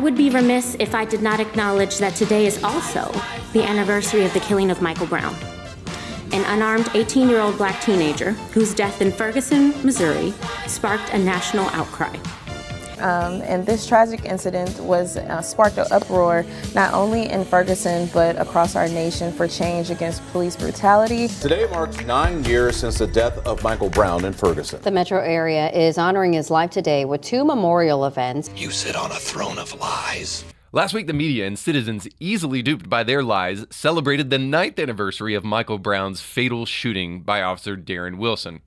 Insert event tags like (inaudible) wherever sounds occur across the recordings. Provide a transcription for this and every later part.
would be remiss if I did not acknowledge that today is also the anniversary of the killing of Michael Brown, an unarmed 18 year old black teenager whose death in Ferguson, Missouri sparked a national outcry. Um, and this tragic incident was uh, sparked an uproar not only in Ferguson but across our nation for change against police brutality. Today marks nine years since the death of Michael Brown in Ferguson. The metro area is honoring his life today with two memorial events. You sit on a throne of lies. Last week, the media and citizens, easily duped by their lies, celebrated the ninth anniversary of Michael Brown's fatal shooting by Officer Darren Wilson.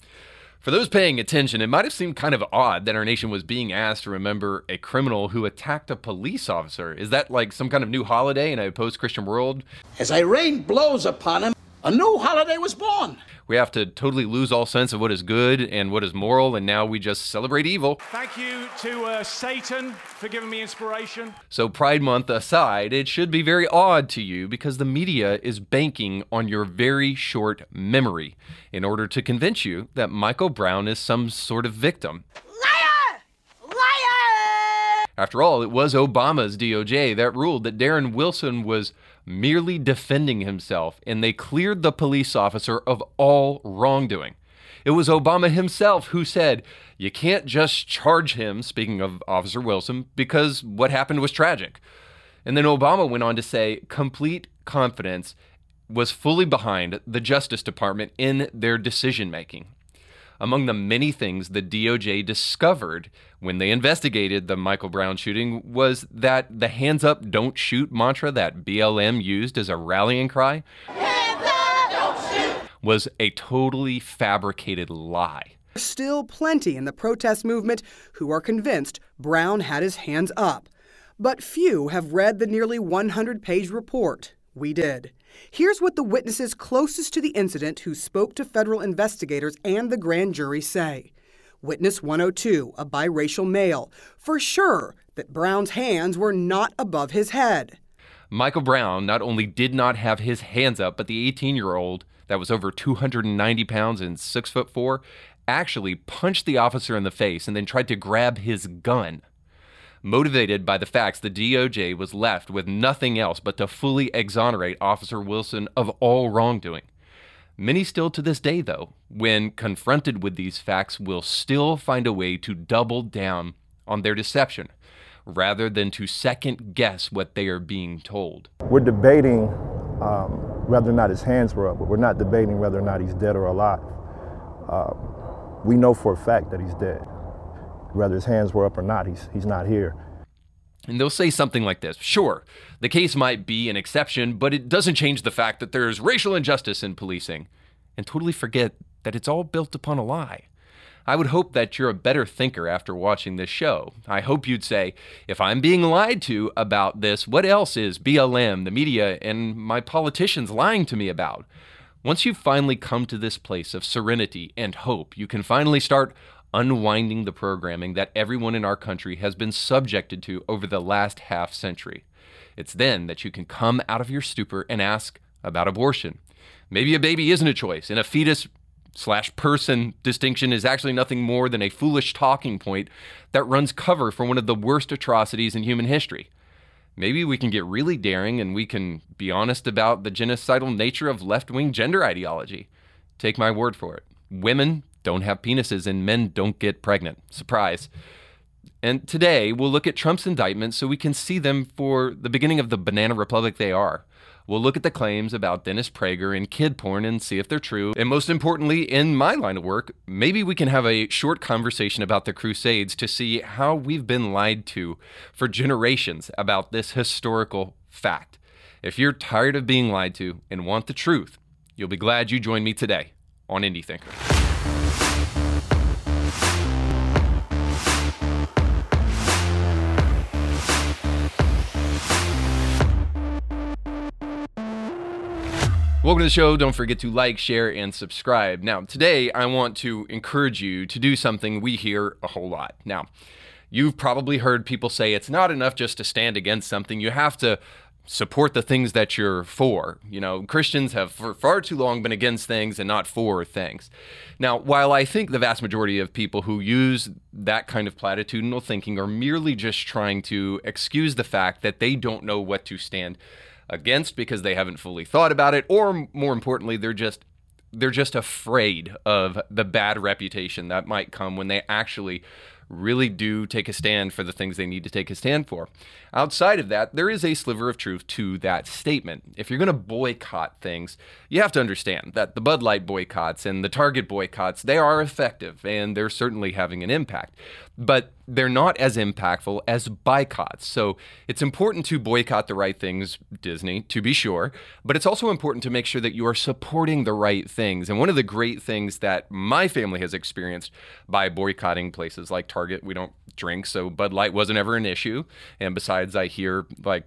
For those paying attention, it might have seemed kind of odd that our nation was being asked to remember a criminal who attacked a police officer. Is that like some kind of new holiday in a post Christian world? As a rain blows upon him, a new holiday was born. We have to totally lose all sense of what is good and what is moral, and now we just celebrate evil. Thank you to uh, Satan for giving me inspiration. So, Pride Month aside, it should be very odd to you because the media is banking on your very short memory in order to convince you that Michael Brown is some sort of victim. Liar! Liar! After all, it was Obama's DOJ that ruled that Darren Wilson was merely defending himself, and they cleared the police officer of all wrongdoing. It was Obama himself who said, You can't just charge him, speaking of Officer Wilson, because what happened was tragic. And then Obama went on to say, Complete confidence was fully behind the Justice Department in their decision making. Among the many things the DOJ discovered when they investigated the Michael Brown shooting was that the hands up, don't shoot mantra that BLM used as a rallying cry was a totally fabricated lie. Still plenty in the protest movement who are convinced Brown had his hands up. But few have read the nearly 100 page report. We did. Here's what the witnesses closest to the incident who spoke to federal investigators and the grand jury say. Witness 102, a biracial male, for sure that Brown's hands were not above his head. Michael Brown not only did not have his hands up, but the 18 year old that was over 290 pounds and six foot four actually punched the officer in the face and then tried to grab his gun. Motivated by the facts, the DOJ was left with nothing else but to fully exonerate Officer Wilson of all wrongdoing. Many still to this day, though, when confronted with these facts, will still find a way to double down on their deception rather than to second guess what they are being told. We're debating um, whether or not his hands were up, but we're not debating whether or not he's dead or alive. Uh, we know for a fact that he's dead whether his hands were up or not, he's, he's not here. And they'll say something like this Sure, the case might be an exception, but it doesn't change the fact that there's racial injustice in policing, and totally forget that it's all built upon a lie. I would hope that you're a better thinker after watching this show. I hope you'd say, if I'm being lied to about this, what else is BLM, the media, and my politicians lying to me about? Once you've finally come to this place of serenity and hope, you can finally start unwinding the programming that everyone in our country has been subjected to over the last half century. It's then that you can come out of your stupor and ask about abortion. Maybe a baby isn't a choice, and a fetus slash person distinction is actually nothing more than a foolish talking point that runs cover for one of the worst atrocities in human history. Maybe we can get really daring and we can be honest about the genocidal nature of left wing gender ideology. Take my word for it. Women don't have penises and men don't get pregnant. Surprise. And today we'll look at Trump's indictments so we can see them for the beginning of the banana republic they are. We'll look at the claims about Dennis Prager and kid porn and see if they're true. And most importantly, in my line of work, maybe we can have a short conversation about the Crusades to see how we've been lied to for generations about this historical fact. If you're tired of being lied to and want the truth, you'll be glad you joined me today on Indie Welcome to the show. Don't forget to like, share, and subscribe. Now, today I want to encourage you to do something we hear a whole lot. Now, you've probably heard people say it's not enough just to stand against something. You have to support the things that you're for. You know, Christians have for far too long been against things and not for things. Now, while I think the vast majority of people who use that kind of platitudinal thinking are merely just trying to excuse the fact that they don't know what to stand against because they haven't fully thought about it or more importantly they're just they're just afraid of the bad reputation that might come when they actually really do take a stand for the things they need to take a stand for. Outside of that, there is a sliver of truth to that statement. If you're going to boycott things, you have to understand that the Bud Light boycotts and the Target boycotts, they are effective and they're certainly having an impact. But they're not as impactful as boycotts. So it's important to boycott the right things, Disney, to be sure, but it's also important to make sure that you are supporting the right things. And one of the great things that my family has experienced by boycotting places like Target, we don't drink, so Bud Light wasn't ever an issue. And besides, I hear like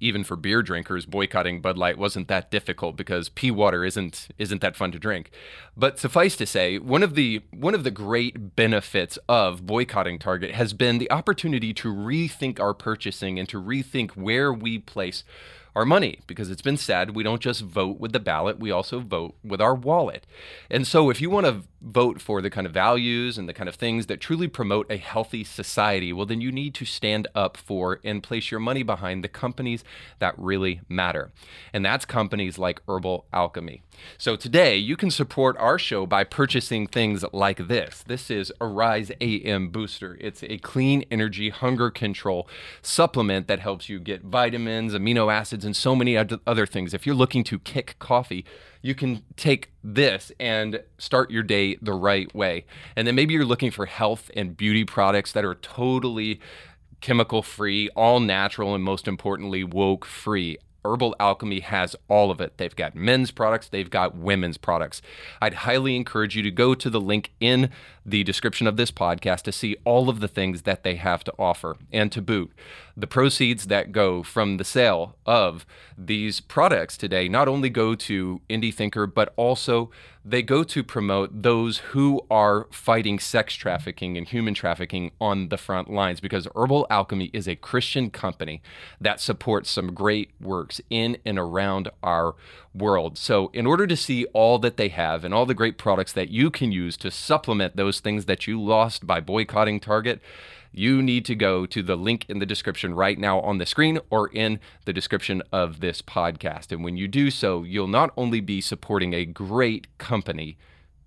even for beer drinkers, boycotting Bud Light wasn't that difficult because pea water isn't isn't that fun to drink. But suffice to say, one of the one of the great benefits of boycotting Target has been the opportunity to rethink our purchasing and to rethink where we place our money because it's been said we don't just vote with the ballot, we also vote with our wallet. And so if you want to vote for the kind of values and the kind of things that truly promote a healthy society, well, then you need to stand up for and place your money behind the companies that really matter. And that's companies like Herbal Alchemy. So today you can support our show by purchasing things like this. This is Arise AM Booster. It's a clean energy hunger control supplement that helps you get vitamins, amino acids, and so many other things. If you're looking to kick coffee, you can take this and start your day the right way. And then maybe you're looking for health and beauty products that are totally chemical free, all natural, and most importantly, woke free. Herbal Alchemy has all of it. They've got men's products, they've got women's products. I'd highly encourage you to go to the link in the description of this podcast to see all of the things that they have to offer. And to boot, the proceeds that go from the sale of these products today not only go to Indie Thinker, but also they go to promote those who are fighting sex trafficking and human trafficking on the front lines because Herbal Alchemy is a Christian company that supports some great works in and around our world. So, in order to see all that they have and all the great products that you can use to supplement those things that you lost by boycotting Target, you need to go to the link in the description right now on the screen or in the description of this podcast. And when you do so, you'll not only be supporting a great company,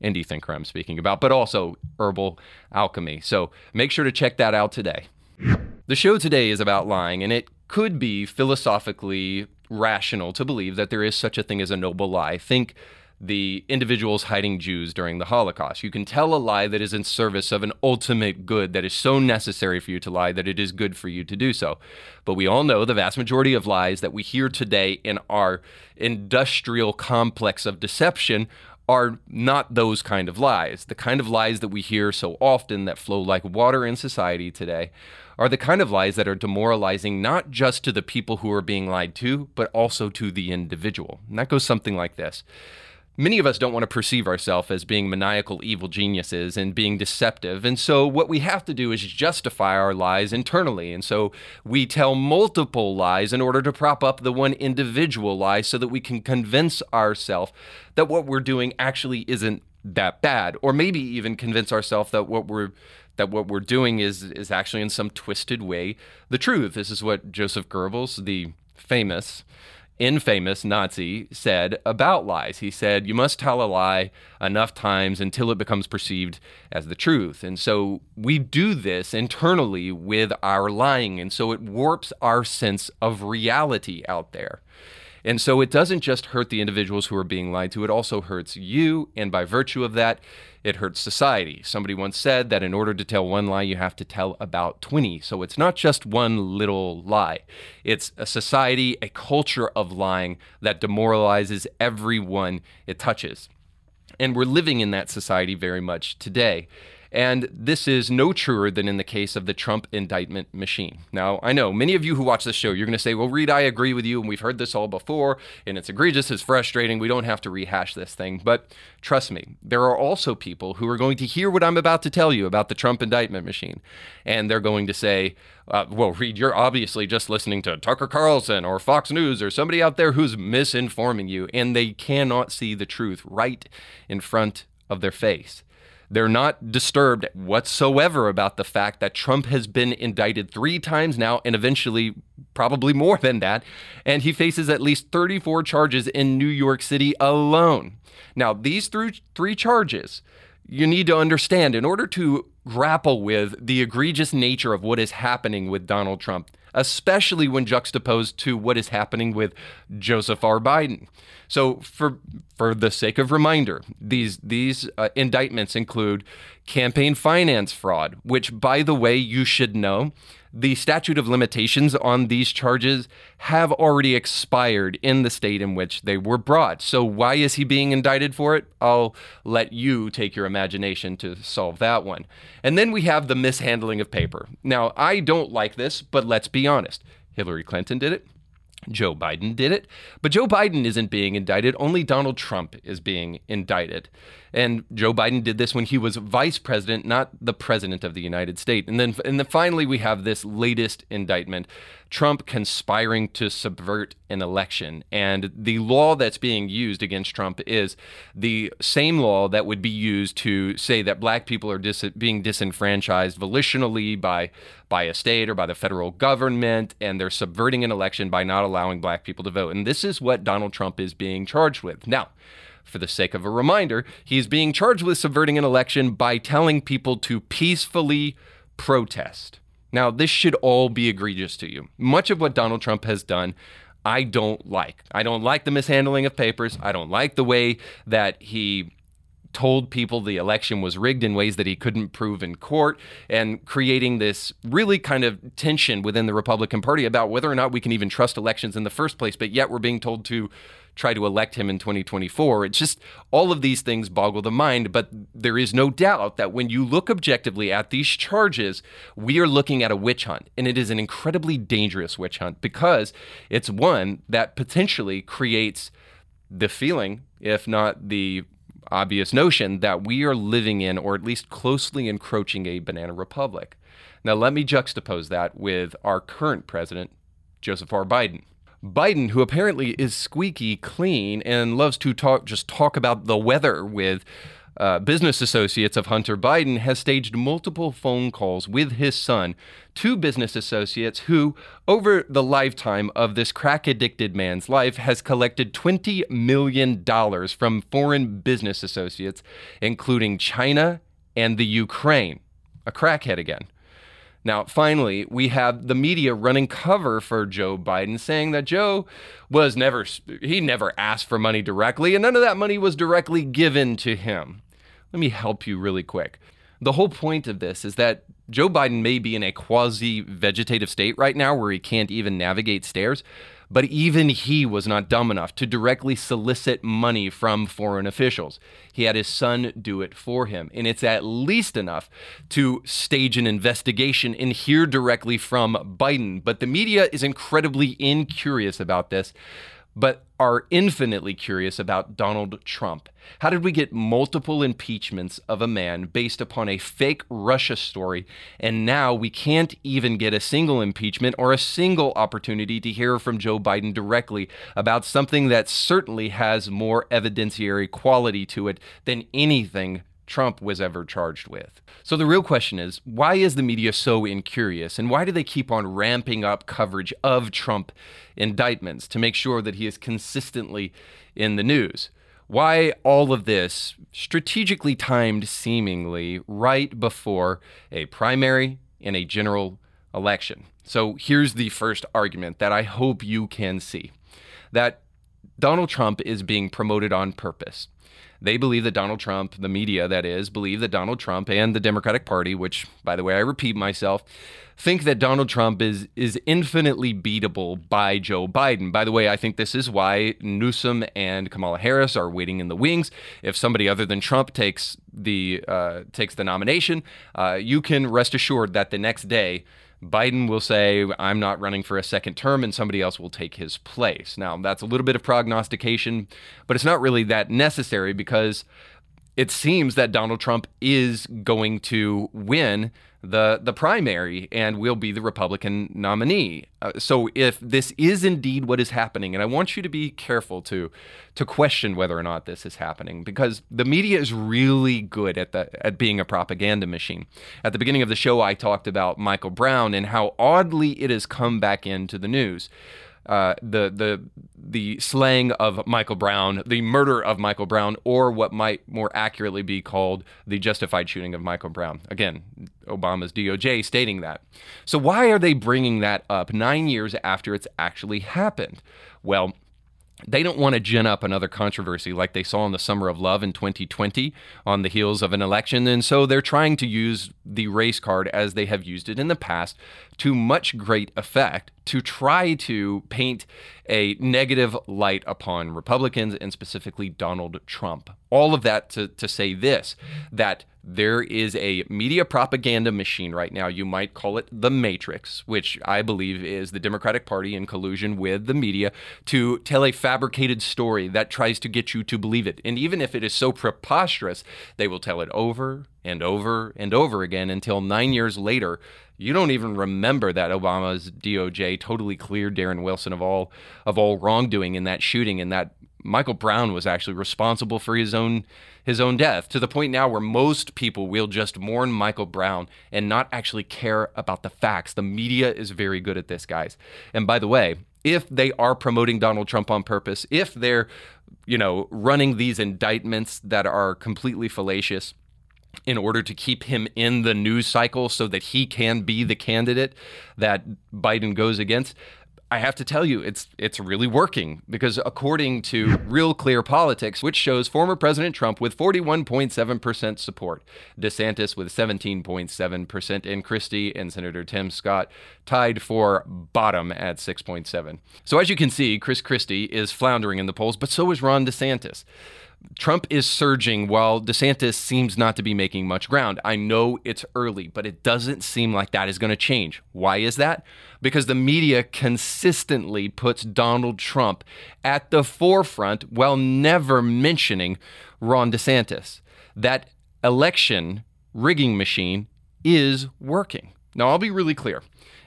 Indie Thinker I'm speaking about, but also Herbal Alchemy. So make sure to check that out today. The show today is about lying, and it could be philosophically rational to believe that there is such a thing as a noble lie. Think the individuals hiding Jews during the Holocaust. You can tell a lie that is in service of an ultimate good that is so necessary for you to lie that it is good for you to do so. But we all know the vast majority of lies that we hear today in our industrial complex of deception are not those kind of lies. The kind of lies that we hear so often that flow like water in society today are the kind of lies that are demoralizing not just to the people who are being lied to, but also to the individual. And that goes something like this many of us don't want to perceive ourselves as being maniacal evil geniuses and being deceptive. And so what we have to do is justify our lies internally. And so we tell multiple lies in order to prop up the one individual lie so that we can convince ourselves that what we're doing actually isn't that bad or maybe even convince ourselves that what we're that what we're doing is is actually in some twisted way the truth. This is what Joseph Goebbels, the famous infamous Nazi said about lies. He said, You must tell a lie enough times until it becomes perceived as the truth. And so we do this internally with our lying. And so it warps our sense of reality out there. And so it doesn't just hurt the individuals who are being lied to, it also hurts you. And by virtue of that, it hurts society. Somebody once said that in order to tell one lie, you have to tell about 20. So it's not just one little lie, it's a society, a culture of lying that demoralizes everyone it touches. And we're living in that society very much today. And this is no truer than in the case of the Trump indictment machine. Now, I know many of you who watch this show, you're going to say, well, Reed, I agree with you, and we've heard this all before, and it's egregious, it's frustrating, we don't have to rehash this thing. But trust me, there are also people who are going to hear what I'm about to tell you about the Trump indictment machine, and they're going to say, uh, well, Reed, you're obviously just listening to Tucker Carlson or Fox News or somebody out there who's misinforming you, and they cannot see the truth right in front of their face. They're not disturbed whatsoever about the fact that Trump has been indicted three times now and eventually probably more than that. And he faces at least 34 charges in New York City alone. Now, these three, three charges, you need to understand in order to grapple with the egregious nature of what is happening with Donald Trump, especially when juxtaposed to what is happening with Joseph R. Biden. So, for for the sake of reminder, these these uh, indictments include campaign finance fraud, which, by the way, you should know the statute of limitations on these charges have already expired in the state in which they were brought. So, why is he being indicted for it? I'll let you take your imagination to solve that one. And then we have the mishandling of paper. Now, I don't like this, but let's be honest. Hillary Clinton did it. Joe Biden did it. But Joe Biden isn't being indicted, only Donald Trump is being indicted. And Joe Biden did this when he was vice president, not the president of the United States. And then and then finally we have this latest indictment, Trump conspiring to subvert an election. And the law that's being used against Trump is the same law that would be used to say that black people are dis- being disenfranchised volitionally by by a state or by the federal government and they're subverting an election by not allowing black people to vote. And this is what Donald Trump is being charged with. Now, for the sake of a reminder, he's being charged with subverting an election by telling people to peacefully protest. Now, this should all be egregious to you. Much of what Donald Trump has done, I don't like. I don't like the mishandling of papers. I don't like the way that he told people the election was rigged in ways that he couldn't prove in court and creating this really kind of tension within the Republican Party about whether or not we can even trust elections in the first place, but yet we're being told to try to elect him in 2024. It's just all of these things boggle the mind, but there is no doubt that when you look objectively at these charges, we are looking at a witch hunt. And it is an incredibly dangerous witch hunt because it's one that potentially creates the feeling, if not the obvious notion, that we are living in, or at least closely encroaching, a banana republic. Now, let me juxtapose that with our current president, Joseph R. Biden. Biden, who apparently is squeaky clean and loves to talk just talk about the weather with uh, business associates of Hunter Biden, has staged multiple phone calls with his son to business associates who, over the lifetime of this crack addicted man's life, has collected $20 million from foreign business associates, including China and the Ukraine. A crackhead again. Now, finally, we have the media running cover for Joe Biden saying that Joe was never, he never asked for money directly, and none of that money was directly given to him. Let me help you really quick. The whole point of this is that Joe Biden may be in a quasi vegetative state right now where he can't even navigate stairs, but even he was not dumb enough to directly solicit money from foreign officials. He had his son do it for him. And it's at least enough to stage an investigation and hear directly from Biden. But the media is incredibly incurious about this but are infinitely curious about Donald Trump. How did we get multiple impeachments of a man based upon a fake Russia story, and now we can't even get a single impeachment or a single opportunity to hear from Joe Biden directly about something that certainly has more evidentiary quality to it than anything Trump was ever charged with. So the real question is why is the media so incurious and why do they keep on ramping up coverage of Trump indictments to make sure that he is consistently in the news? Why all of this strategically timed seemingly right before a primary and a general election? So here's the first argument that I hope you can see that Donald Trump is being promoted on purpose. They believe that Donald Trump, the media that is, believe that Donald Trump and the Democratic Party, which, by the way, I repeat myself, think that Donald Trump is is infinitely beatable by Joe Biden. By the way, I think this is why Newsom and Kamala Harris are waiting in the wings. If somebody other than Trump takes the uh, takes the nomination, uh, you can rest assured that the next day Biden will say, I'm not running for a second term, and somebody else will take his place. Now, that's a little bit of prognostication, but it's not really that necessary because it seems that Donald Trump is going to win the the primary and will be the Republican nominee. Uh, so if this is indeed what is happening, and I want you to be careful to to question whether or not this is happening, because the media is really good at the at being a propaganda machine. At the beginning of the show, I talked about Michael Brown and how oddly it has come back into the news uh, the the the slaying of Michael Brown, the murder of Michael Brown, or what might more accurately be called the justified shooting of Michael Brown. Again, Obama's DOJ stating that. So why are they bringing that up nine years after it's actually happened? Well, they don't want to gin up another controversy like they saw in the summer of love in 2020 on the heels of an election. And so they're trying to use the race card as they have used it in the past to much great effect to try to paint a negative light upon Republicans and specifically Donald Trump. All of that to, to say this that there is a media propaganda machine right now. You might call it the Matrix, which I believe is the Democratic Party in collusion with the media to tell a fabricated story that tries to get you to believe it. And even if it is so preposterous, they will tell it over and over and over again until nine years later, you don't even remember that Obama's DOJ totally cleared Darren Wilson of all of all wrongdoing in that shooting and that Michael Brown was actually responsible for his own his own death to the point now where most people will just mourn Michael Brown and not actually care about the facts. The media is very good at this, guys. And by the way, if they are promoting Donald Trump on purpose, if they're, you know, running these indictments that are completely fallacious, in order to keep him in the news cycle so that he can be the candidate that Biden goes against. I have to tell you, it's it's really working because according to Real Clear Politics, which shows former President Trump with 41.7% support, DeSantis with 17.7%, and Christie and Senator Tim Scott tied for bottom at 6.7. So as you can see, Chris Christie is floundering in the polls, but so is Ron DeSantis. Trump is surging while DeSantis seems not to be making much ground. I know it's early, but it doesn't seem like that is going to change. Why is that? Because the media consistently puts Donald Trump at the forefront while never mentioning Ron DeSantis. That election rigging machine is working. Now, I'll be really clear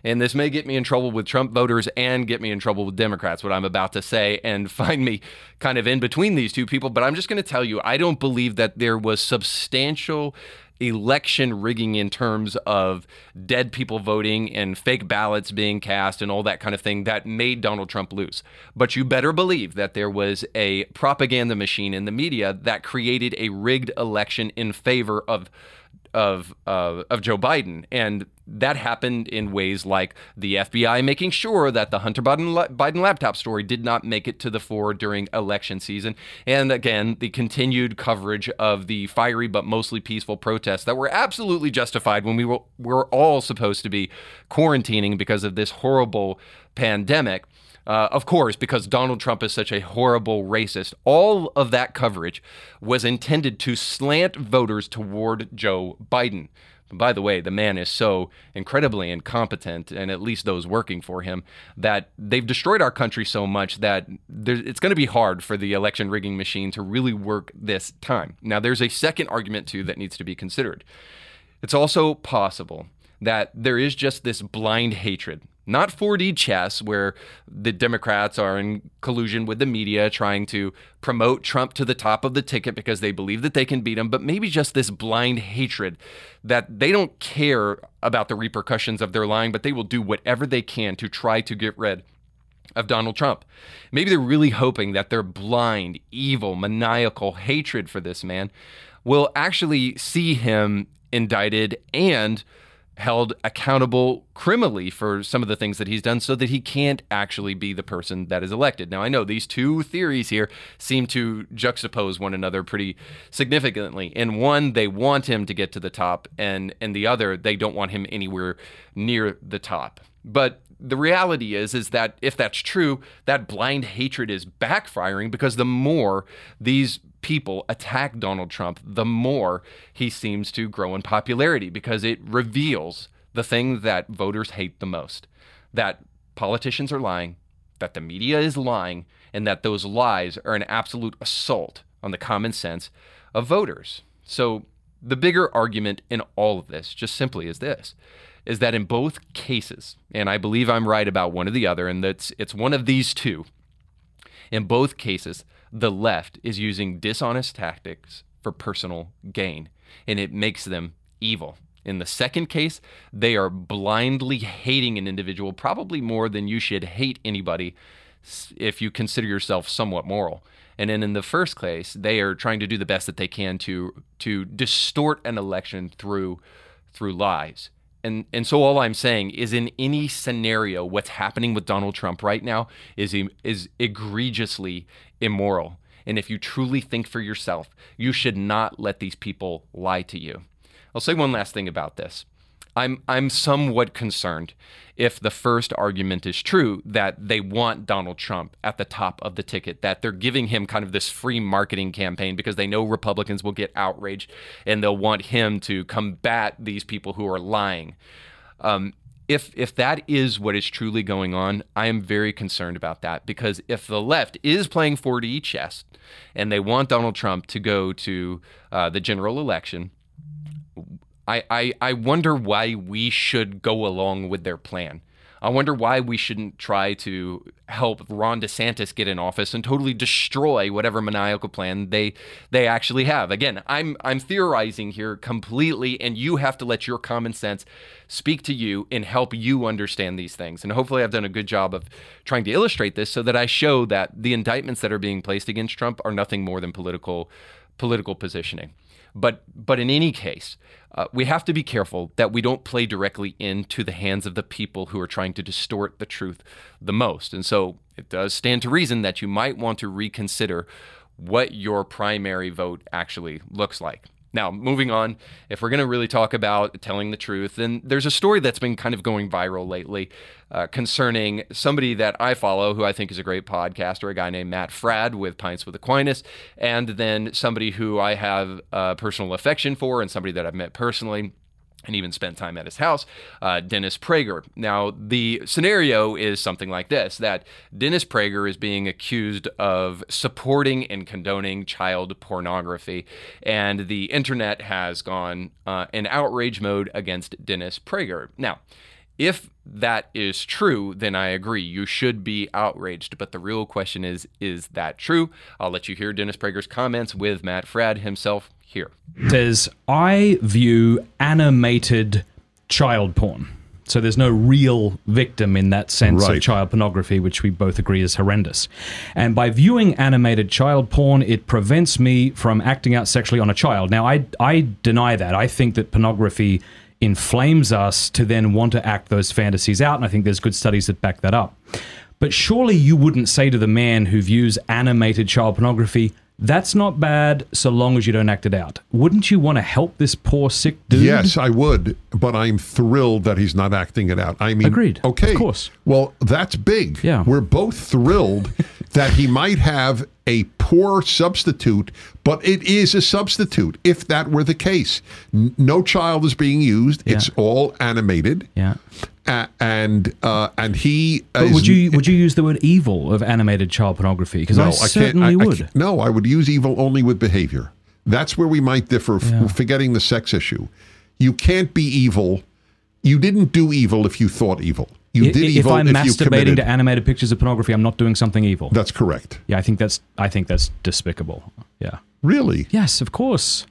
and this may get me in trouble with Trump voters and get me in trouble with Democrats, what I'm about to say, and (laughs) find me kind of in between these two people. But I'm just going to tell you, I don't believe that there was substantial election rigging in terms of dead people voting and fake ballots being cast and all that kind of thing that made Donald Trump lose. But you better believe that there was a propaganda machine in the media that created a rigged election in favor of of uh, of Joe Biden, and that happened in ways like the FBI making sure that the Hunter Biden, Biden laptop story did not make it to the fore during election season, and again the continued coverage of the fiery but mostly peaceful protests that were absolutely justified when we were, were all supposed to be quarantining because of this horrible pandemic. Uh, of course, because Donald Trump is such a horrible racist, all of that coverage was intended to slant voters toward Joe Biden. By the way, the man is so incredibly incompetent, and at least those working for him, that they've destroyed our country so much that it's going to be hard for the election rigging machine to really work this time. Now, there's a second argument, too, that needs to be considered. It's also possible that there is just this blind hatred not 4D chess, where the Democrats are in collusion with the media trying to promote Trump to the top of the ticket because they believe that they can beat him, but maybe just this blind hatred that they don't care about the repercussions of their lying, but they will do whatever they can to try to get rid of Donald Trump. Maybe they're really hoping that their blind, evil, maniacal hatred for this man will actually see him indicted and held accountable criminally for some of the things that he's done so that he can't actually be the person that is elected. Now, I know these two theories here seem to juxtapose one another pretty significantly. In one, they want him to get to the top, and in the other, they don't want him anywhere near the top. But the reality is is that if that's true, that blind hatred is backfiring because the more these people attack Donald Trump, the more he seems to grow in popularity because it reveals the thing that voters hate the most that politicians are lying, that the media is lying, and that those lies are an absolute assault on the common sense of voters. So, the bigger argument in all of this just simply is this is that in both cases, and I believe I'm right about one or the other, and that's it's one of these two. In both cases, the left is using dishonest tactics for personal gain, and it makes them evil. In the second case, they are blindly hating an individual, probably more than you should hate anybody if you consider yourself somewhat moral. And then in the first case, they are trying to do the best that they can to to distort an election through through lies. And and so all I'm saying is in any scenario, what's happening with Donald Trump right now is is egregiously immoral. And if you truly think for yourself, you should not let these people lie to you. I'll say one last thing about this. I'm I'm somewhat concerned if the first argument is true that they want Donald Trump at the top of the ticket, that they're giving him kind of this free marketing campaign because they know Republicans will get outraged and they'll want him to combat these people who are lying. Um, if if that is what is truly going on, I am very concerned about that because if the left is playing 4D chess and they want Donald Trump to go to uh, the general election, I, I I wonder why we should go along with their plan. I wonder why we shouldn't try to help Ron DeSantis get in office and totally destroy whatever maniacal plan they they actually have. Again, I'm I'm theorizing here completely, and you have to let your common sense speak to you and help you understand these things. And hopefully, I've done a good job of trying to illustrate this so that I show that the indictments that are being placed against Trump are nothing more than political political positioning. But but in any case, uh, we have to be careful that we don't play directly into the hands of the people who are trying to distort the truth the most. And so it does stand to reason that you might want to reconsider what your primary vote actually looks like. Now, moving on, if we're going to really talk about telling the truth, then there's a story that's been kind of going viral lately uh, concerning somebody that I follow who I think is a great podcaster, a guy named Matt Fradd with Pints with Aquinas, and then somebody who I have a personal affection for and somebody that I've met personally and even spent time at his house, uh, Dennis Prager. Now, the scenario is something like this that Dennis Prager is being accused of supporting and condoning child pornography, and the internet has gone uh, in outrage mode against Dennis Prager. Now, if that is true, then I agree. You should be outraged. But the real question is is that true? I'll let you hear Dennis Prager's comments with Matt Fradd himself here. Says, I view animated child porn. So there's no real victim in that sense right. of child pornography, which we both agree is horrendous. And by viewing animated child porn, it prevents me from acting out sexually on a child. Now, I, I deny that. I think that pornography inflames us to then want to act those fantasies out. And I think there's good studies that back that up. But surely you wouldn't say to the man who views animated child pornography, that's not bad so long as you don't act it out. Wouldn't you want to help this poor sick dude? Yes, I would, but I'm thrilled that he's not acting it out. I mean, agreed. Okay, of course. Well, that's big. Yeah, we're both thrilled (laughs) that he might have a poor substitute, but it is a substitute. If that were the case, no child is being used. Yeah. It's all animated. Yeah. Uh, and uh, and he. But would you would you use the word evil of animated child pornography? Because no, I, I certainly I, would. I no, I would use evil only with behavior. That's where we might differ. Yeah. Forgetting the sex issue, you can't be evil. You didn't do evil if you thought evil. You did if evil I'm if masturbating to animated pictures of pornography, I'm not doing something evil. That's correct. Yeah, I think that's I think that's despicable. Yeah. Really? Yes, of course.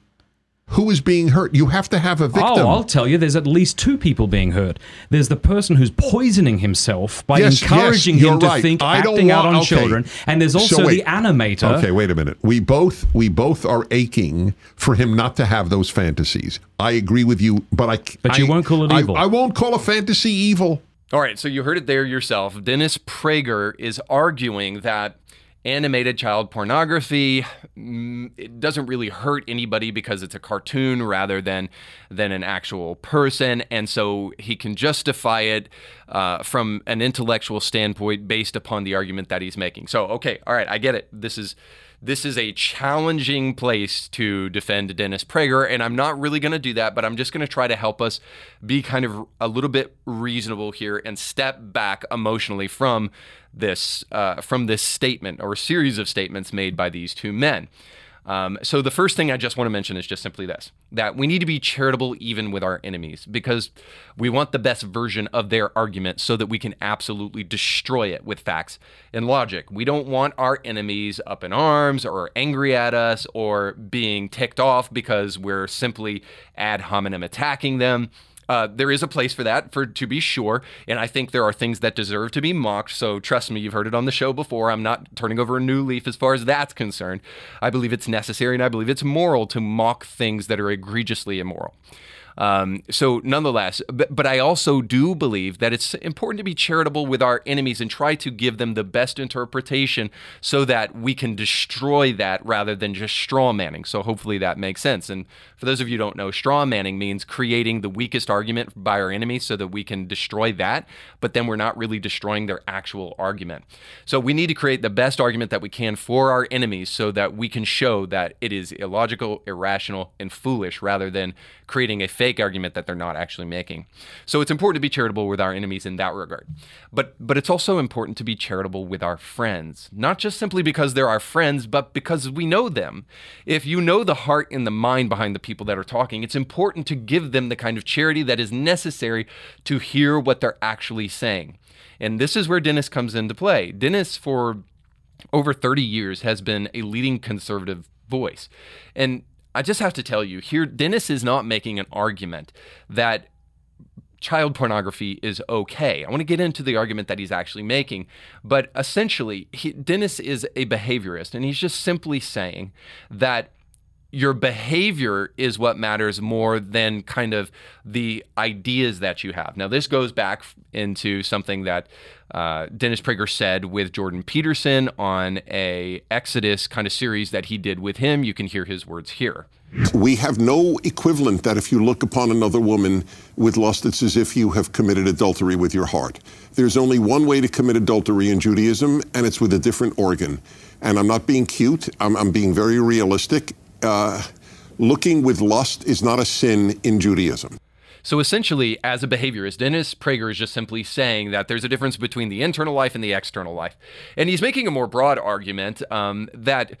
Who is being hurt? You have to have a oh, victim. Oh, I'll tell you, there's at least two people being hurt. There's the person who's poisoning himself by Yes, encouraging yes, him you're to right. think I don't acting out on okay. children, and there's also wait. the animator. Okay, wait a minute. We both we both are aching for him not to have those fantasies. I agree with you, but I But you won't call it I- evil. I, won't call a fantasy evil. All right, so you heard it there yourself. Dennis Prager is arguing that animated child pornography mm, it doesn't really hurt anybody because it's a cartoon rather than than an actual person, and so he can justify it uh, from an intellectual standpoint based upon the argument that he's making. So, okay, all right, I get it. This is this is a challenging place to defend Dennis Prager, and I'm not really going to do that, but I'm just going to try to help us be kind of a little bit reasonable here and step back emotionally from this uh, from this statement or series of statements made by these two men. Um, so the first thing I just want to mention is just simply this: that we need to be charitable even with our enemies because we want the best version of their argument so that we can absolutely destroy it with facts and logic. We don't want our enemies up in arms or angry at us or being ticked off because we're simply ad hominem attacking them. Uh, there is a place for that, for to be sure, and I think there are things that deserve to be mocked. So trust me, you've heard it on the show before. I'm not turning over a new leaf as far as that's concerned. I believe it's necessary and I believe it's moral to mock things that are egregiously immoral. Um, so, nonetheless, but, but I also do believe that it's important to be charitable with our enemies and try to give them the best interpretation so that we can destroy that rather than just straw manning. So, hopefully, that makes sense. And for those of you who don't know, straw manning means creating the weakest argument by our enemy so that we can destroy that, but then we're not really destroying their actual argument. So, we need to create the best argument that we can for our enemies so that we can show that it is illogical, irrational, and foolish rather than creating a fake argument that they're not actually making. So it's important to be charitable with our enemies in that regard. But but it's also important to be charitable with our friends, not just simply because they're our friends, but because we know them. If you know the heart and the mind behind the people that are talking, it's important to give them the kind of charity that is necessary to hear what they're actually saying. And this is where Dennis comes into play. Dennis for over 30 years has been a leading conservative voice. And I just have to tell you here, Dennis is not making an argument that child pornography is okay. I want to get into the argument that he's actually making, but essentially, he, Dennis is a behaviorist, and he's just simply saying that your behavior is what matters more than kind of the ideas that you have. Now, this goes back into something that uh, Dennis Prager said with Jordan Peterson on a Exodus kind of series that he did with him. You can hear his words here. We have no equivalent that if you look upon another woman with lust, it's as if you have committed adultery with your heart. There's only one way to commit adultery in Judaism, and it's with a different organ. And I'm not being cute, I'm, I'm being very realistic. Uh, looking with lust is not a sin in Judaism. So essentially, as a behaviorist, Dennis Prager is just simply saying that there's a difference between the internal life and the external life. And he's making a more broad argument um, that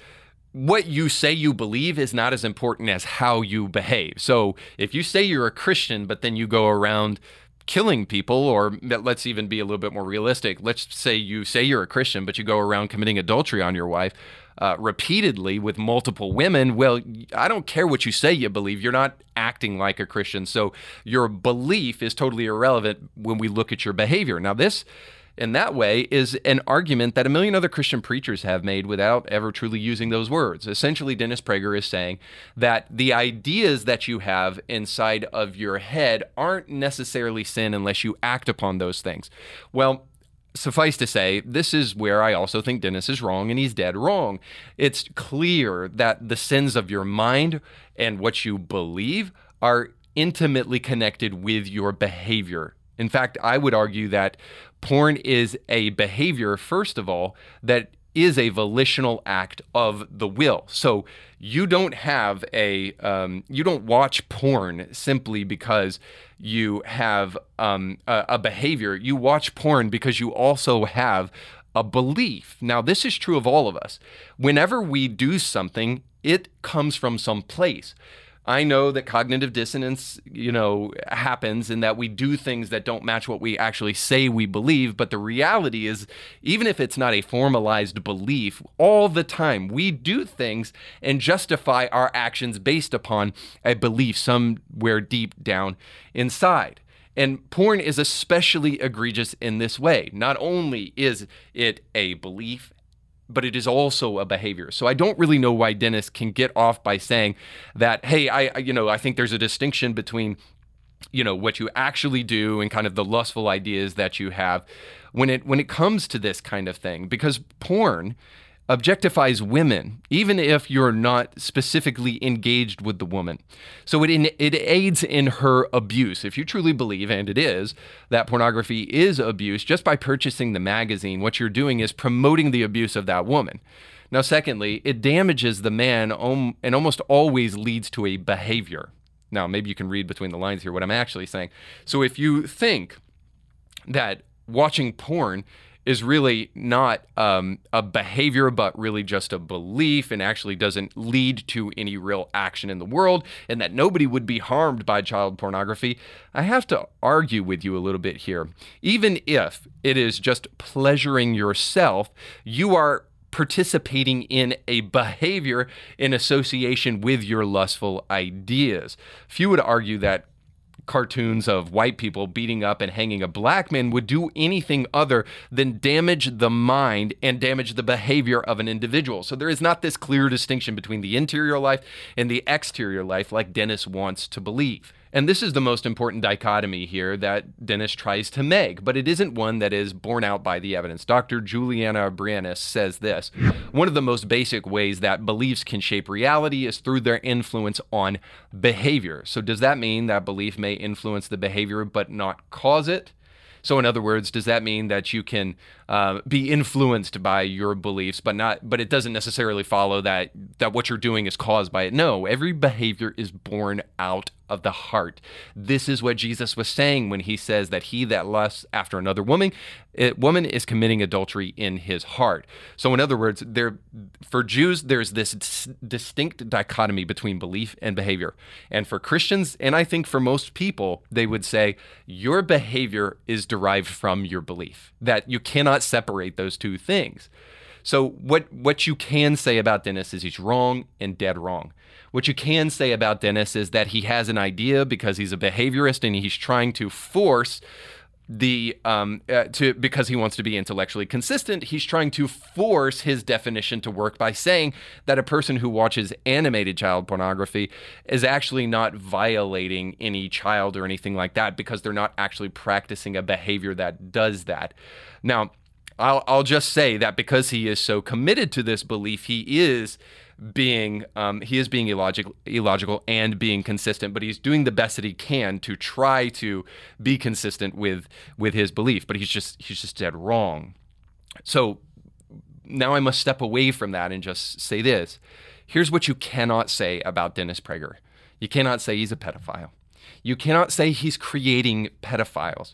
what you say you believe is not as important as how you behave. So if you say you're a Christian, but then you go around killing people, or let's even be a little bit more realistic, let's say you say you're a Christian, but you go around committing adultery on your wife. Uh, repeatedly with multiple women, well, I don't care what you say you believe. You're not acting like a Christian. So your belief is totally irrelevant when we look at your behavior. Now, this in that way is an argument that a million other Christian preachers have made without ever truly using those words. Essentially, Dennis Prager is saying that the ideas that you have inside of your head aren't necessarily sin unless you act upon those things. Well, suffice to say, this is where I also think Dennis is wrong and he's dead wrong. It's clear that the sins of your mind and what you believe are intimately connected with your behavior. In fact, I would argue that porn is a behavior, first of all, that is a volitional act of the will. So you don't have a, um, you don't watch porn simply because you have um, a, a behavior. You watch porn because you also have a belief. Now, this is true of all of us. Whenever we do something, it comes from some place. I know that cognitive dissonance, you know, happens and that we do things that don't match what we actually say we believe. But the reality is, even if it's not a formalized belief, all the time we do things and justify our actions based upon a belief somewhere deep down inside. And porn is especially egregious in this way. Not only is it a belief but it is also a behavior. So I don't really know why Dennis can get off by saying that, hey, I, you know, I think there's a distinction between, you know, what you actually do and kind of the lustful ideas that you have when it when it comes to this kind of thing. Because porn objectifies women, even if you're not specifically engaged with the woman. So it, in, it aids in her abuse. If you truly believe, and it is, that pornography is abuse, just by purchasing the magazine, what you're doing is promoting the abuse of that woman. Now, secondly, it damages the man and almost always leads to a behavior. Now, maybe you can read between the lines here what I'm actually saying. So if you think that watching porn is really not um, a behavior, but really just a belief and actually doesn't lead to any real action in the world, and that nobody would be harmed by child pornography, I have to argue with you a little bit here. Even if it is just pleasuring yourself, you are participating in a behavior in association with your lustful ideas. Few would argue that cartoons of white people beating up and hanging a black man would do anything other than damage the mind and damage the behavior of an individual. So there is not this clear distinction between the interior life and the exterior life like Dennis wants to believe. And this is the most important dichotomy here that Dennis tries to make, but it isn't one that is borne out by the evidence. Dr. Juliana Breines says this One of the most basic ways that beliefs can shape reality is through their influence on behavior. So, does that mean that belief may influence the behavior but not cause it? So, in other words, does that mean that you can uh, be influenced by your beliefs, but not, but it doesn't necessarily follow that that what you're doing is caused by it? No, every behavior is born out of the heart. This is what Jesus was saying when he says that he that lusts after another woman, it, woman is committing adultery in his heart. So, in other words, there for Jews there's this dis- distinct dichotomy between belief and behavior, and for Christians, and I think for most people, they would say your behavior is derived from your belief. That you cannot separate those two things. So what what you can say about Dennis is he's wrong and dead wrong. What you can say about Dennis is that he has an idea because he's a behaviorist and he's trying to force the um uh, to because he wants to be intellectually consistent he's trying to force his definition to work by saying that a person who watches animated child pornography is actually not violating any child or anything like that because they're not actually practicing a behavior that does that now I'll, I'll just say that because he is so committed to this belief, he is being um, he is being illogical, illogical and being consistent, but he's doing the best that he can to try to be consistent with with his belief. But he's just he's just dead wrong. So now I must step away from that and just say this: Here's what you cannot say about Dennis Prager. You cannot say he's a pedophile. You cannot say he's creating pedophiles.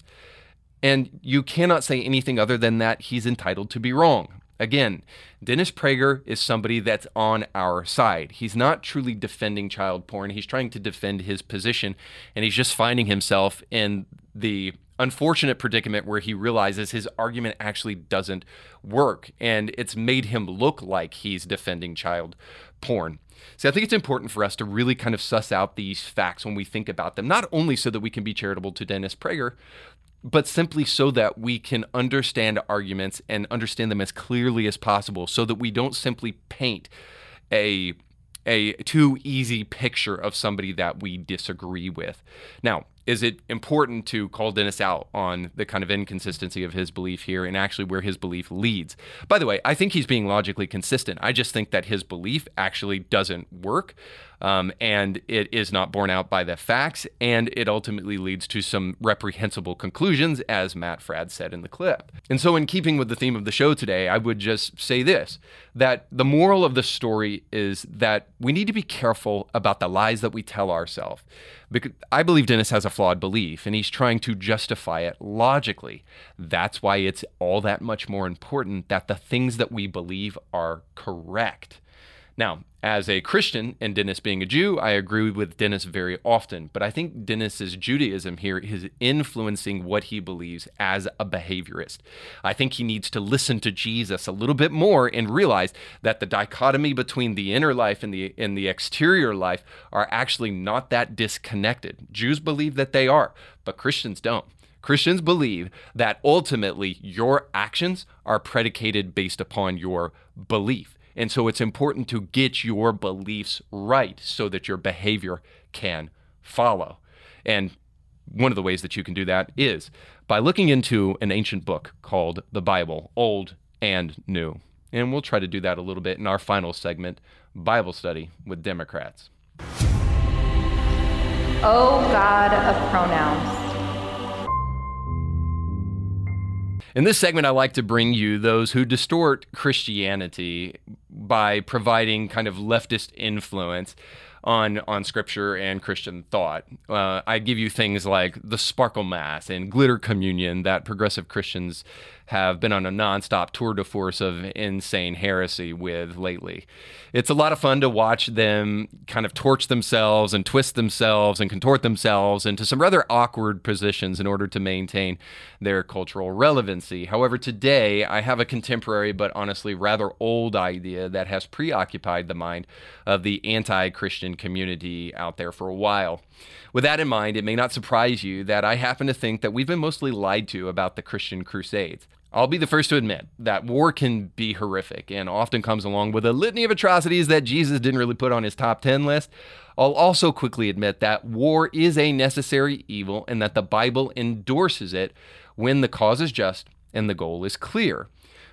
And you cannot say anything other than that he's entitled to be wrong. Again, Dennis Prager is somebody that's on our side. He's not truly defending child porn. He's trying to defend his position, and he's just finding himself in the unfortunate predicament where he realizes his argument actually doesn't work, and it's made him look like he's defending child porn. See, I think it's important for us to really kind of suss out these facts when we think about them, not only so that we can be charitable to Dennis Prager, but simply so that we can understand arguments and understand them as clearly as possible so that we don't simply paint a a too easy picture of somebody that we disagree with. Now, is it important to call Dennis out on the kind of inconsistency of his belief here and actually where his belief leads? By the way, I think he's being logically consistent. I just think that his belief actually doesn't work. Um, and it is not borne out by the facts, and it ultimately leads to some reprehensible conclusions, as Matt Fradd said in the clip. And so, in keeping with the theme of the show today, I would just say this that the moral of the story is that we need to be careful about the lies that we tell ourselves. Because I believe Dennis has a flawed belief and he's trying to justify it logically. That's why it's all that much more important that the things that we believe are correct. Now, as a Christian and Dennis being a Jew, I agree with Dennis very often, but I think Dennis's Judaism here is influencing what he believes as a behaviorist. I think he needs to listen to Jesus a little bit more and realize that the dichotomy between the inner life and the and the exterior life are actually not that disconnected. Jews believe that they are, but Christians don't. Christians believe that ultimately your actions are predicated based upon your belief. And so it's important to get your beliefs right so that your behavior can follow. And one of the ways that you can do that is by looking into an ancient book called the Bible, Old and New. And we'll try to do that a little bit in our final segment Bible study with Democrats. Oh, God of pronouns. In this segment, I like to bring you those who distort Christianity by providing kind of leftist influence on on scripture and Christian thought. Uh, I give you things like the sparkle mass and glitter communion that progressive Christians have been on a nonstop tour de force of insane heresy with lately. It's a lot of fun to watch them kind of torch themselves and twist themselves and contort themselves into some rather awkward positions in order to maintain their cultural relevancy. However, today I have a contemporary but honestly rather old idea that has preoccupied the mind of the anti Christian community out there for a while. With that in mind, it may not surprise you that I happen to think that we've been mostly lied to about the Christian Crusades. I'll be the first to admit that war can be horrific and often comes along with a litany of atrocities that Jesus didn't really put on his top 10 list. I'll also quickly admit that war is a necessary evil and that the Bible endorses it when the cause is just and the goal is clear.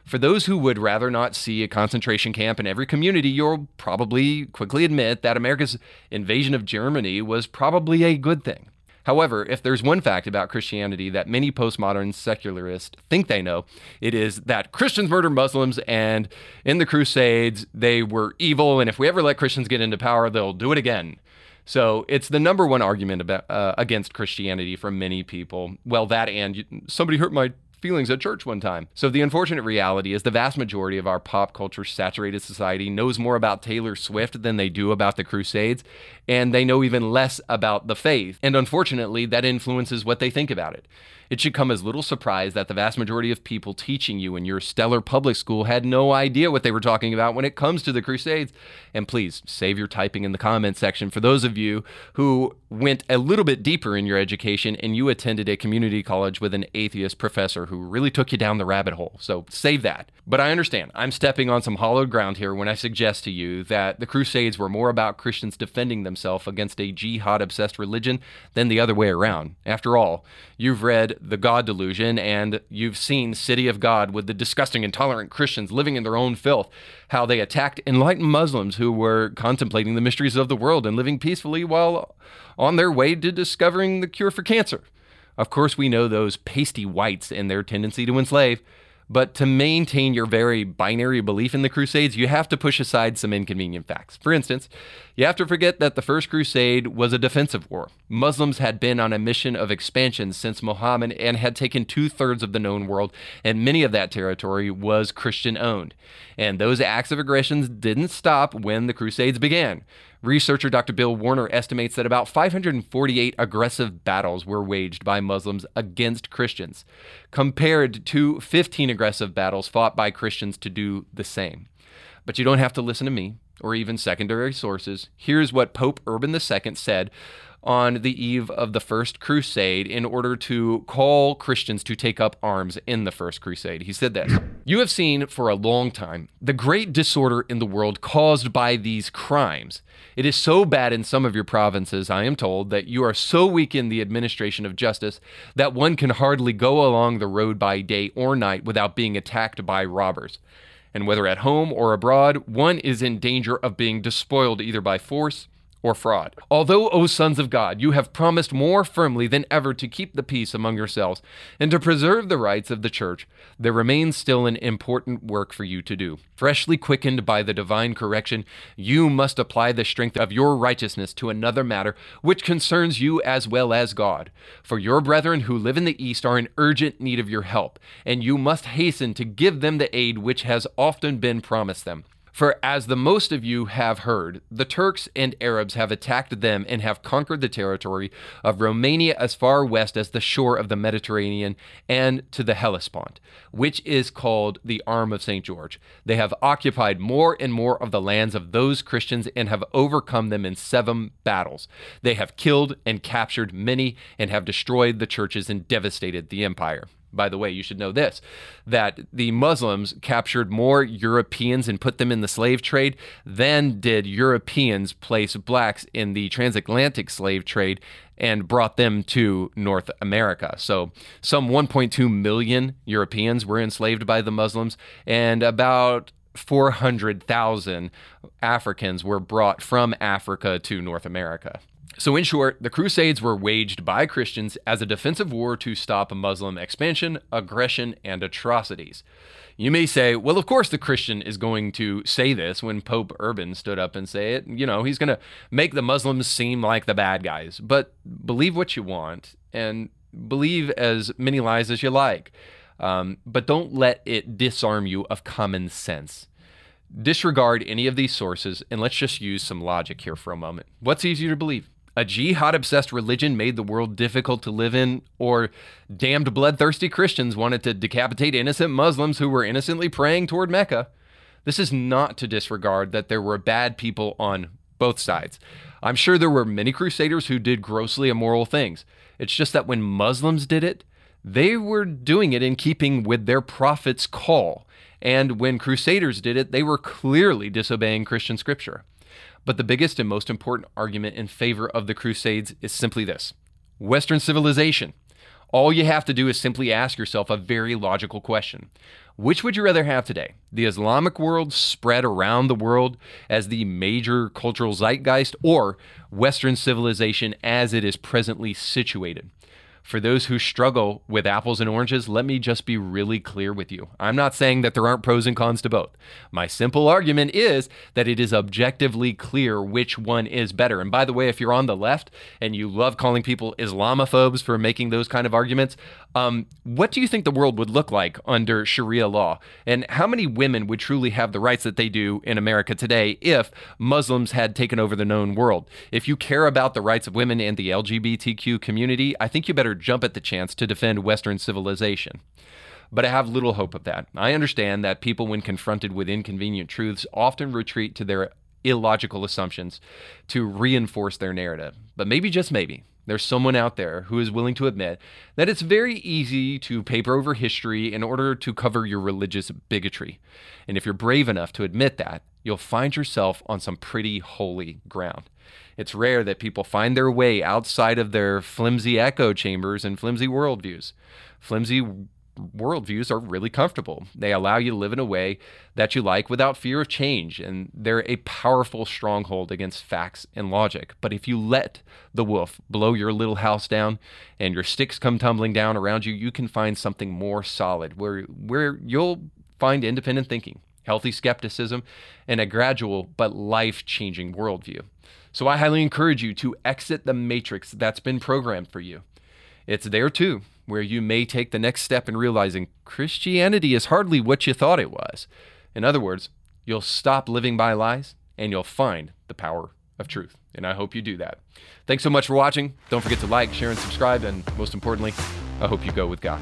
For those who would rather not see a concentration camp in every community, you'll probably quickly admit that America's invasion of Germany was probably a good thing. However, if there's one fact about Christianity that many postmodern secularists think they know, it is that Christians murder Muslims and in the Crusades they were evil, and if we ever let Christians get into power, they'll do it again. So it's the number one argument about, uh, against Christianity from many people. Well, that and somebody hurt my feelings at church one time. So the unfortunate reality is the vast majority of our pop culture saturated society knows more about Taylor Swift than they do about the Crusades, and they know even less about the faith. And unfortunately, that influences what they think about it. It should come as little surprise that the vast majority of people teaching you in your stellar public school had no idea what they were talking about when it comes to the Crusades. And please save your typing in the comment section for those of you who went a little bit deeper in your education and you attended a community college with an atheist professor who really took you down the rabbit hole. So save that. But I understand I'm stepping on some hollowed ground here when I suggest to you that the Crusades were more about Christians defending themselves against a jihad obsessed religion than the other way around. After all, you've read The God Delusion and you've seen City of God with the disgusting, intolerant Christians living in their own filth, how they attacked enlightened Muslims who were contemplating the mysteries of the world and living peacefully while on their way to discovering the cure for cancer. Of course, we know those pasty whites and their tendency to enslave. But to maintain your very binary belief in the Crusades, you have to push aside some inconvenient facts. For instance, you have to forget that the First Crusade was a defensive war. Muslims had been on a mission of expansion since Muhammad and had taken two thirds of the known world, and many of that territory was Christian owned. And those acts of aggression didn't stop when the Crusades began. Researcher Dr. Bill Warner estimates that about 548 aggressive battles were waged by Muslims against Christians, compared to 15 aggressive battles fought by Christians to do the same. But you don't have to listen to me or even secondary sources. Here's what Pope Urban II said on the eve of the First Crusade in order to call Christians to take up arms in the First Crusade. He said this You have seen for a long time the great disorder in the world caused by these crimes. It is so bad in some of your provinces, I am told, that you are so weak in the administration of justice that one can hardly go along the road by day or night without being attacked by robbers. And whether at home or abroad, one is in danger of being despoiled either by force or fraud. Although, O sons of God, you have promised more firmly than ever to keep the peace among yourselves and to preserve the rights of the church, there remains still an important work for you to do. Freshly quickened by the divine correction, you must apply the strength of your righteousness to another matter which concerns you as well as God. For your brethren who live in the East are in urgent need of your help, and you must hasten to give them the aid which has often been promised them. For as the most of you have heard, the Turks and Arabs have attacked them and have conquered the territory of Romania as far west as the shore of the Mediterranean and to the Hellespont, which is called the Arm of St. George. They have occupied more and more of the lands of those Christians and have overcome them in seven battles. They have killed and captured many and have destroyed the churches and devastated the empire. By the way, you should know this that the Muslims captured more Europeans and put them in the slave trade than did Europeans place blacks in the transatlantic slave trade and brought them to North America. So, some 1.2 million Europeans were enslaved by the Muslims, and about 400,000 Africans were brought from Africa to North America. So, in short, the Crusades were waged by Christians as a defensive war to stop Muslim expansion, aggression, and atrocities. You may say, well, of course the Christian is going to say this when Pope Urban stood up and say it. You know, he's going to make the Muslims seem like the bad guys. But believe what you want and believe as many lies as you like. Um, but don't let it disarm you of common sense. Disregard any of these sources and let's just use some logic here for a moment. What's easier to believe? A jihad obsessed religion made the world difficult to live in, or damned bloodthirsty Christians wanted to decapitate innocent Muslims who were innocently praying toward Mecca. This is not to disregard that there were bad people on both sides. I'm sure there were many crusaders who did grossly immoral things. It's just that when Muslims did it, they were doing it in keeping with their prophet's call. And when crusaders did it, they were clearly disobeying Christian scripture. But the biggest and most important argument in favor of the Crusades is simply this Western civilization. All you have to do is simply ask yourself a very logical question. Which would you rather have today? The Islamic world spread around the world as the major cultural zeitgeist, or Western civilization as it is presently situated? For those who struggle with apples and oranges, let me just be really clear with you. I'm not saying that there aren't pros and cons to both. My simple argument is that it is objectively clear which one is better. And by the way, if you're on the left and you love calling people Islamophobes for making those kind of arguments, um, what do you think the world would look like under Sharia law? And how many women would truly have the rights that they do in America today if Muslims had taken over the known world? If you care about the rights of women and the LGBTQ community, I think you better jump at the chance to defend Western civilization. But I have little hope of that. I understand that people, when confronted with inconvenient truths, often retreat to their illogical assumptions to reinforce their narrative. But maybe, just maybe, there's someone out there who is willing to admit that it's very easy to paper over history in order to cover your religious bigotry. And if you're brave enough to admit that, you'll find yourself on some pretty holy ground. It's rare that people find their way outside of their flimsy echo chambers and flimsy worldviews. Flimsy worldviews are really comfortable. They allow you to live in a way that you like without fear of change, and they're a powerful stronghold against facts and logic. But if you let the wolf blow your little house down and your sticks come tumbling down around you, you can find something more solid where, where you'll find independent thinking, healthy skepticism, and a gradual but life changing worldview. So I highly encourage you to exit the matrix that's been programmed for you. It's there too where you may take the next step in realizing Christianity is hardly what you thought it was. In other words, you'll stop living by lies and you'll find the power of truth. And I hope you do that. Thanks so much for watching. Don't forget to like, share, and subscribe. And most importantly, I hope you go with God.